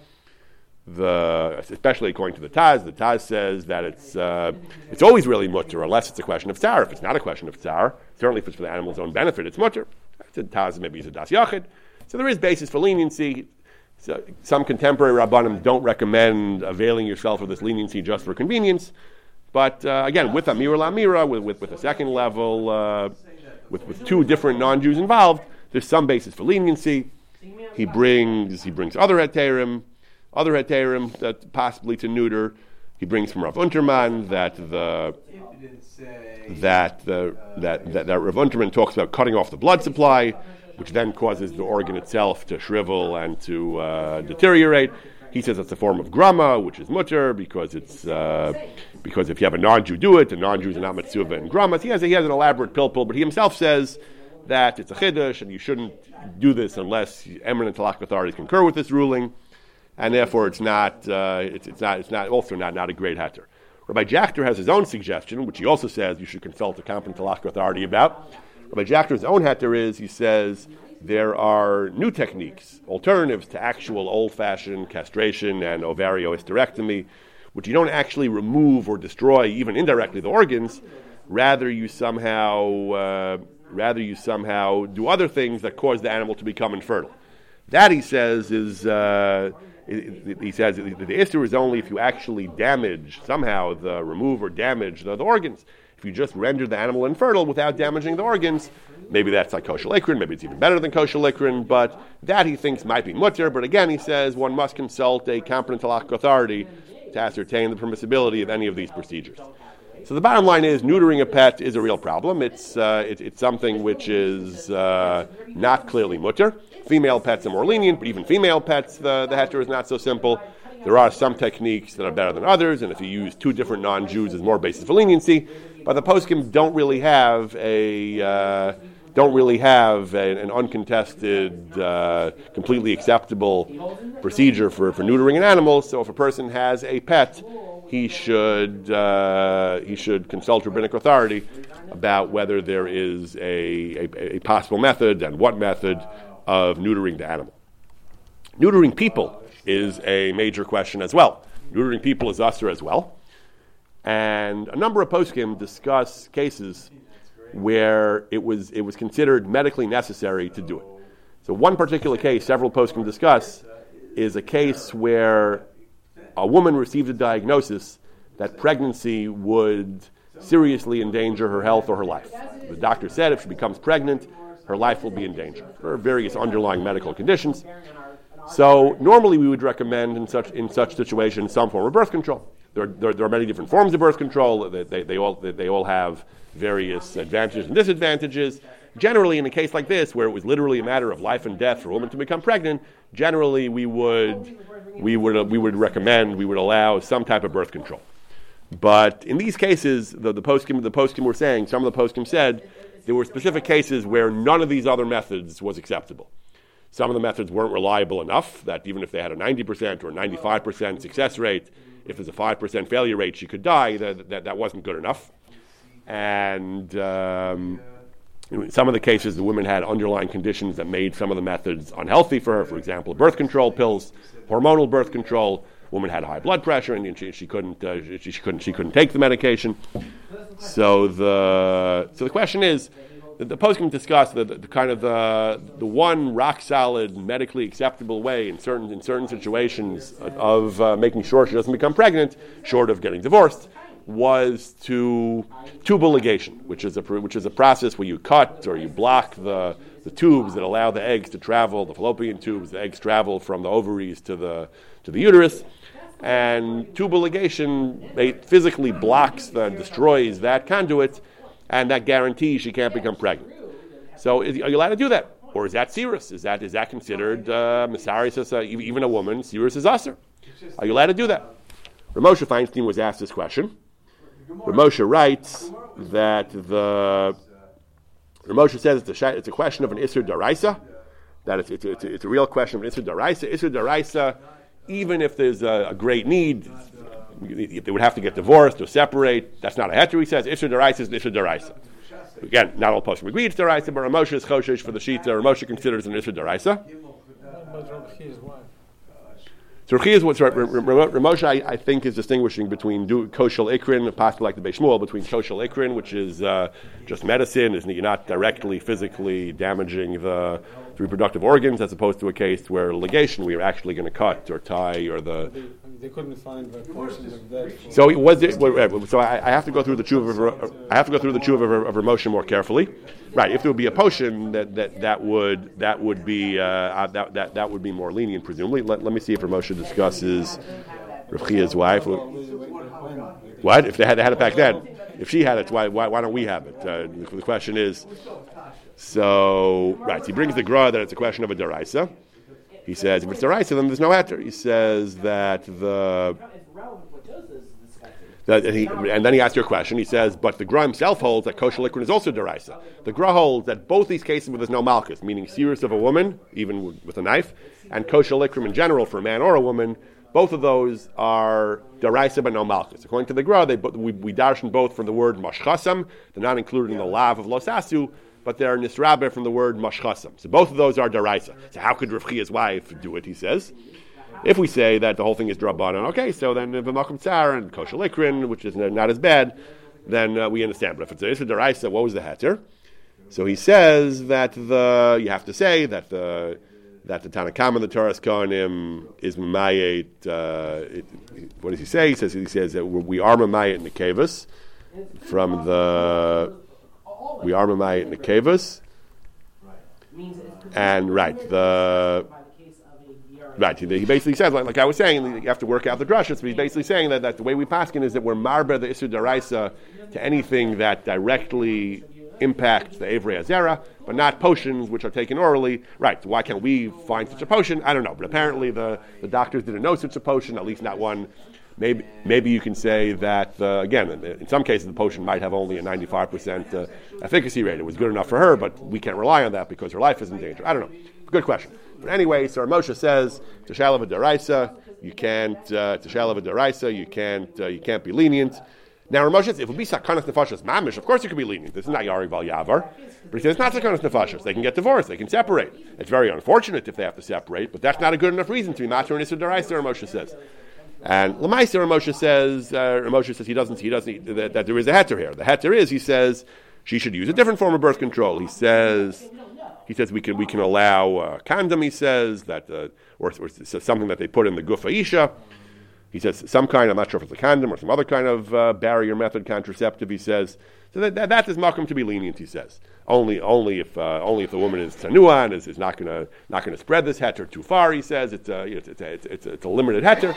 The, especially according to the Taz, the Taz says that it's, uh, it's always really mutter, unless it's a question of tzar. If it's not a question of tzar, certainly if it's for the animal's own benefit, it's mutter. A Taz, maybe it's a das yachid. So there is basis for leniency. So some contemporary rabbanim don't recommend availing yourself of this leniency just for convenience. But uh, again, with Amira Lamira, with, with, with a second level, uh, with, with two different non Jews involved, there's some basis for leniency. He brings, he brings other heterim, other heterim that possibly to neuter. He brings from Rav Unterman that the that the that, that, that Rav Unterman talks about cutting off the blood supply, which then causes the organ itself to shrivel and to uh, deteriorate. He says it's a form of grama, which is mutter, because it's uh, because if you have a non-Jew do it, the non-Jews are not mitzvah and gramas. He has, a, he has an elaborate pilpul, but he himself says that it's a chiddush and you shouldn't do this unless eminent halakhic authorities concur with this ruling, and therefore it's not uh, it's, it's, not it's not also not not a great heter. Rabbi Jachter has his own suggestion, which he also says you should consult a competent halakhic authority about. Rabbi Jachter's own heter is he says there are new techniques, alternatives to actual old fashioned castration and ovariohysterectomy, which you don't actually remove or destroy, even indirectly, the organs. Rather, you somehow, uh, rather you somehow do other things that cause the animal to become infertile. That he says is, uh, he says the, the is only if you actually damage somehow the remove or damage the, the organs. If you just render the animal infertile without damaging the organs, maybe that's like kosher likrin, maybe it's even better than kosher likrin, but that he thinks might be mutter. But again, he says one must consult a competent halakhic authority to ascertain the permissibility of any of these procedures. So the bottom line is neutering a pet is a real problem. It's, uh, it, it's something which is uh, not clearly mutter. Female pets are more lenient, but even female pets, the, the heter is not so simple. There are some techniques that are better than others, and if you use two different non-Jews, there's more basis for leniency. But the poskim don't really have a uh, don't really have a, an uncontested, uh, completely acceptable procedure for, for neutering an animal. So if a person has a pet, he should uh, he should consult rabbinic authority about whether there is a, a, a possible method and what method of neutering the animal. Neutering people is a major question as well. Neutering people is usher as well. And a number of poskim discuss cases where it was, it was considered medically necessary to do it. So, one particular case several poskim discuss is a case where a woman received a diagnosis that pregnancy would seriously endanger her health or her life. The doctor said if she becomes pregnant, her life will be in danger for various underlying medical conditions. So normally we would recommend in such in such situations some form of birth control. There, there, there are many different forms of birth control. They, they, they all they, they all have various advantages and disadvantages. Generally, in a case like this, where it was literally a matter of life and death for a woman to become pregnant, generally we would we would we would recommend we would allow some type of birth control. But in these cases, the, the poskim the poskim were saying some of the poskim said there were specific cases where none of these other methods was acceptable. Some of the methods weren't reliable enough that even if they had a 90% or 95% success rate, if there's a 5% failure rate, she could die, that, that, that wasn't good enough. And um, in some of the cases, the women had underlying conditions that made some of the methods unhealthy for her. For example, birth control pills, hormonal birth control. Woman had high blood pressure, and she, she couldn't uh, she, she, couldn't she couldn't take the medication. So the so the question is, the, the post can discuss the, the, the, kind of the, the one rock solid medically acceptable way in certain in certain situations of uh, making sure she doesn't become pregnant, short of getting divorced, was to tubal ligation, which is a which is a process where you cut or you block the the tubes that allow the eggs to travel, the fallopian tubes, the eggs travel from the ovaries to the to the uterus. And tubal ligation physically blocks the destroys that conduit and that guarantees she can't become pregnant. So, is, are you allowed to do that? Or is that Sirus? Is that, is that considered uh, uh, even a woman? Sirus is usher. Are you allowed to do that? Ramosha Feinstein was asked this question. Ramosha writes that the Ramosha says it's a, it's a question of an Isser Daraisa, that it's, it's, it's, a, it's a real question of an Isser Daraisa. Isser Daraisa, even if there's a, a great need, they would have to get divorced or separate, that's not a heter, he says. Isra deraisa is Isra deraisa. Again, not all poskim agree it's deraisa, but Ramosha is choshesh for the shita. Ramosha considers an Isra deraisa. So is what's right. Ramosha, I, I, think, is distinguishing between koshel ikrin, possibly like the Beishmuel, between koshel ikrin, which is uh, just medicine, is you're not directly physically damaging the, the, reproductive organs, as opposed to a case where ligation, we are actually going to cut or tie or the
they couldn't find the portion of that.
So was it? So I, I, have to go through the tshuva of I have to go through the tshuva of, of Ramosha more carefully, right? If there would be a potion that, that, that would that would be uh, uh, that, that that would be more lenient, presumably. Let, let me see if Ramosha discusses Rav wife. What if they had, they had it back then? If she had it, why why, why don't we have it? Uh, the question is. So right, so he brings the gra that it's a question of a deraisa. He says if it's deraisa, then there's no heter. He says that the that, he, and, then he asks your question. He says, but the Gra himself holds that kosher liquid is also deraisa. The Gra holds that both these cases where there's no malchus, meaning sirus of a woman, even with a knife, and kosher liquid in general for a man or a woman, both of those are deraisa but no malchus. According to the Gra, they, we, we darshan both from the word mashchasam, they're not included in the lav of losasu, but they're nisrabe from the word mashchasam. So both of those are deraisa. So how could Rav wife do it? He says. If we say that the whole thing is drabanan, okay, so then v'makom tsar and kosher which is not as bad, then uh, we understand. But if it's a deraisa, what was the heter? So he says that the you have to say that the that the Tanakam the Taras Kohanim is mamayet. Uh, what does he say? He says he says that we are mamayet kavus from the we are Mamayit in the. And right, the right. He basically says, like, like, I was saying, you have to work out the drushes. But he's basically saying that, that the way we paskin is that we're marba the isur daraisa to anything that directly impacts the Avrei Azera, but not potions which are taken orally. Right, So why can't we find such a potion? I don't know, but apparently the, the doctors didn't know such a potion, at least not one Maybe, maybe you can say that, uh, again, in some cases the potion might have only a 95% uh, efficacy rate. It was good enough for her, but we can't rely on that because her life is in danger. I don't know. Good question. But anyway, so Moshe says, to Shalava Daraisa, you can't, uh, to Shalava Daraisa, you can't, uh, you can't be lenient. Now, Ramosh says, if it would be Sakanas Nefashas Mamish, of course you could be lenient. This is not Yari Val Yavar. But he says, it's not Sakanas Nefashas. They can get divorced. They can separate. It's very unfortunate if they have to separate, but that's not a good enough reason to be Matar and Issa Daraisa, Ramosh says. And Lamaisa Ramosha says, uh, Ramosha says he doesn't, he doesn't, that, that there is a heter here. The heter is, he says, she should use a different form of birth control. He says, he says we can, we can allow uh, condom, he says, that, uh, or, or something that they put in the gufa isha. He says some kind, I'm not sure if it's a condom or some other kind of uh, barrier method contraceptive, he says. So that, that, that is makom to be lenient, he says. Only only if uh, only if the woman is tanua and is, is not going to not going to spread this heter too far. He says it's a, it's, it's, a, it's, it's, it's a limited heter.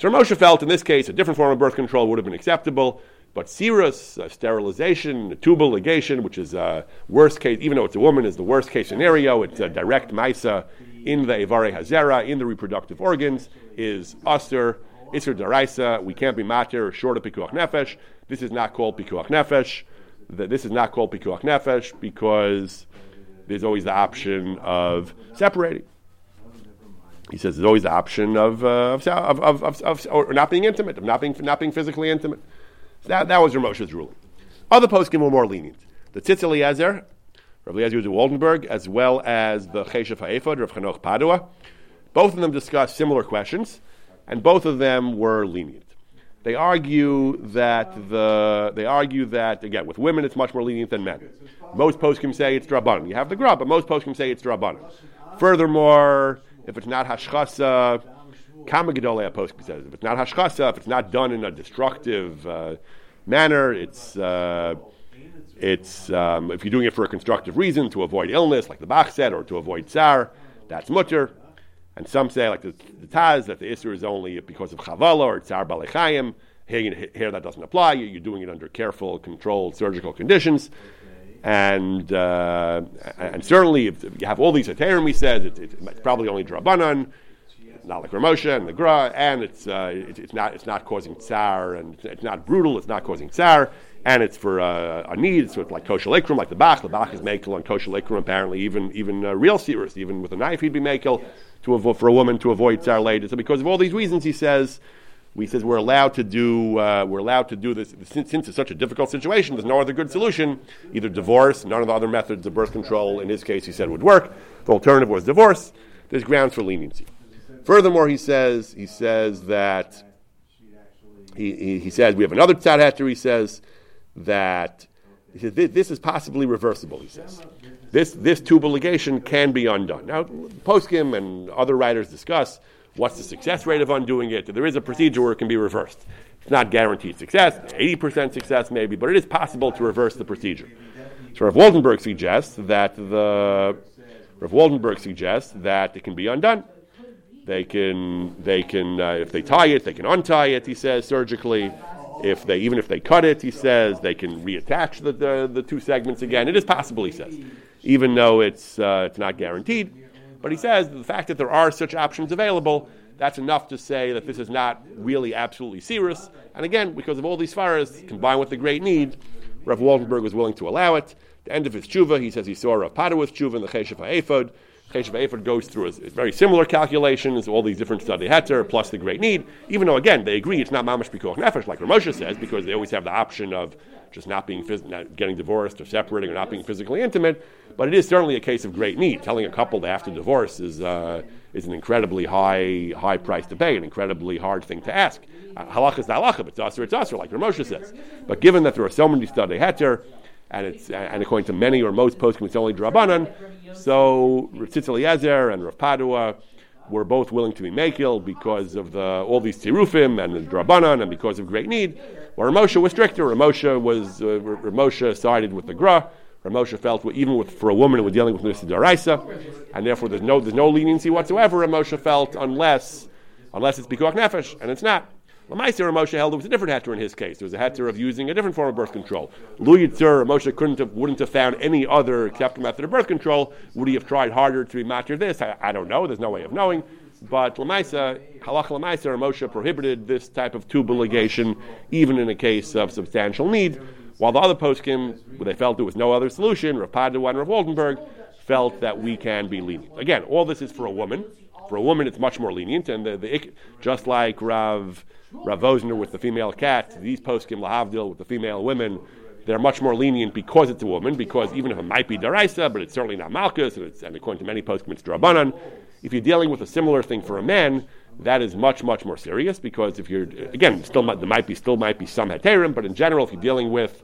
So Moshe felt in this case a different form of birth control would have been acceptable. But sirus uh, sterilization, tubal ligation, which is uh, worst case, even though it's a woman, is the worst case scenario. It's a direct maisa in the evare hazera, in the reproductive organs, is aster, isser daraisa. We can't be matir short of pikuach nefesh. This is not called pikuach nefesh that this is not called pikuach nefesh because there's always the option of separating. He says there's always the option of, uh, of, of, of, of, or not being intimate, of not being, not being physically intimate. So that, that was Ramosha's ruling. Other poskim were more lenient. The Tzitz Eliezer, Rav Eliezer of Waldenberg, as well as the Cheshev Ha'efod, Rav Chanoch Padwa, both of them discussed similar questions, and both of them were lenient. They argue that the they argue that again with women it's much more lenient than men. Most poskim say it's drabanan. You have the grub, but most poskim say it's drabanan. Furthermore, if it's not hashchasa, kama gedolei poskim says if it's not hashchasa, if it's not done in a destructive uh, manner, it's uh, it's um, if you're doing it for a constructive reason to avoid illness, like the Bach said, or to avoid tsar, that's mutter. And some say, like the, the Taz, that the Isser is only because of Chavala or Tsar Balechayim. Here, here that doesn't apply. You're doing it under careful, controlled surgical conditions. And uh, and certainly, if you have all these heterim, he says, it, it, it's probably only Drabanan, not like Ramosha and the Gra, and it's, uh, it, it's, not, it's not causing tsar, and it's not brutal, it's not causing tsar, and it's for uh, a need, it's like kosher lekrum, like the Bach. The Bach is makel on kosher lekrum, apparently, even, even uh, real serious, even with a knife, he'd be makel to avoid, for a woman to avoid tsar later. So because of all these reasons, he says, we says we're allowed to do uh, we're allowed to do this since, since, it's such a difficult situation. There's no other good solution. Either divorce, none of the other methods of birth control. In his case, he said would work. The alternative was divorce. There's grounds for leniency. Furthermore, he says he says that he, he, he says we have another tzad. He says that he says this, this is possibly reversible. He says this, this tubal ligation can be undone. Now, Poskim and other writers discuss what's the success rate of undoing it. There is a procedure where it can be reversed. It's not guaranteed success, 80% success maybe, but it is possible to reverse the procedure. So Rav Waldenberg suggests that the Rav Waldenberg suggests that it can be undone. They can, they can, uh, if they tie it, they can untie it. He says surgically. If they, even if they cut it, he says they can reattach the, the, the two segments again. It is possible, he says even though it's, uh, it's not guaranteed. But he says the fact that there are such options available, that's enough to say that this is not really absolutely serious. And again, because of all these fires combined with the great need, Rav Waldenberg was willing to allow it. The end of his tshuva, he says he saw Rav Padwa's tshuva in the Cheshev HaEphod. Cheshev HaEphod goes through a, a, very similar calculations, all these different study heter, plus the great need, even though, again, they agree it's not mamash pikuach nefesh, like Ramosha says, because they always have the option of just not being phys- not getting divorced or separating or not being physically intimate. But it is certainly a case of great need. Telling a couple they have to divorce is uh, is an incredibly high high price to pay, an incredibly hard thing to ask. Uh, halacha is halacha, it's usher, it's usher, like Ramosha says. But given that there are so many study heter, and it's and according to many or most poskim, it's only drabanan. So Ritzitz Eliezer and Rav Padwa were both willing to be makil because of the, all these tirufim and the drabanan, and because of great need. Well, Ramosha was stricter. Ramosha was uh, Ramosha sided with the gra. Ramosha felt even with, for a woman who was dealing with Mr. Daraisa, and therefore there's no there's no leniency whatsoever. Ramosha felt unless unless it's bikuach nefesh, and it's not. Lamaisa Ramosha held it was a different heter in his case. There was a heter of using a different form of birth control. Lu Yitzur, Ramosha couldn't have, wouldn't have found any other acceptable method of birth control. Would he have tried harder to be matter this? I, I, don't know. There's no way of knowing. But Lamaisa, Halach Lamaisa, Moshe prohibited this type of tubal ligation even in a case of substantial need. While the other poskim, they felt there was no other solution, Rav Padwa and Rav Waldenberg felt that we can be lenient. Again, all this is for a woman. For a woman, it's much more lenient, and the, the just like Rav Rav Wosner with the female cat, these poskim lahavdil with the female women, they're much more lenient because it's a woman. Because even if it might be daraisa, but it's certainly not malchus, and, and according to many poskim, it's drabanan. If you're dealing with a similar thing for a man, that is much much more serious because if you're again still might, there might be still might be some heterim, but in general, if you're dealing with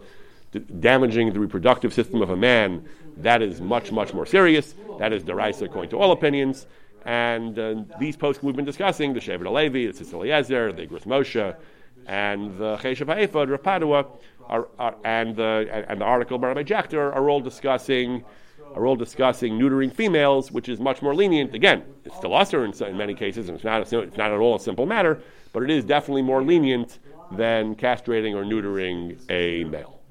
damaging the reproductive system of a man, that is much much more serious. That is deraisa according to all opinions. And uh, these posts we've been discussing, the Shevet HaLevi, the Tzitz Eliezer, the Igros Moshe, and the Cheshev HaEphod, Rav Padwa, are, are, and the and the article by Rabbi Jachter are all discussing are all discussing neutering females, which is much more lenient. Again, it's still usher in, in many cases, and it's not a, it's not at all a simple matter, but it is definitely more lenient than castrating or neutering a male.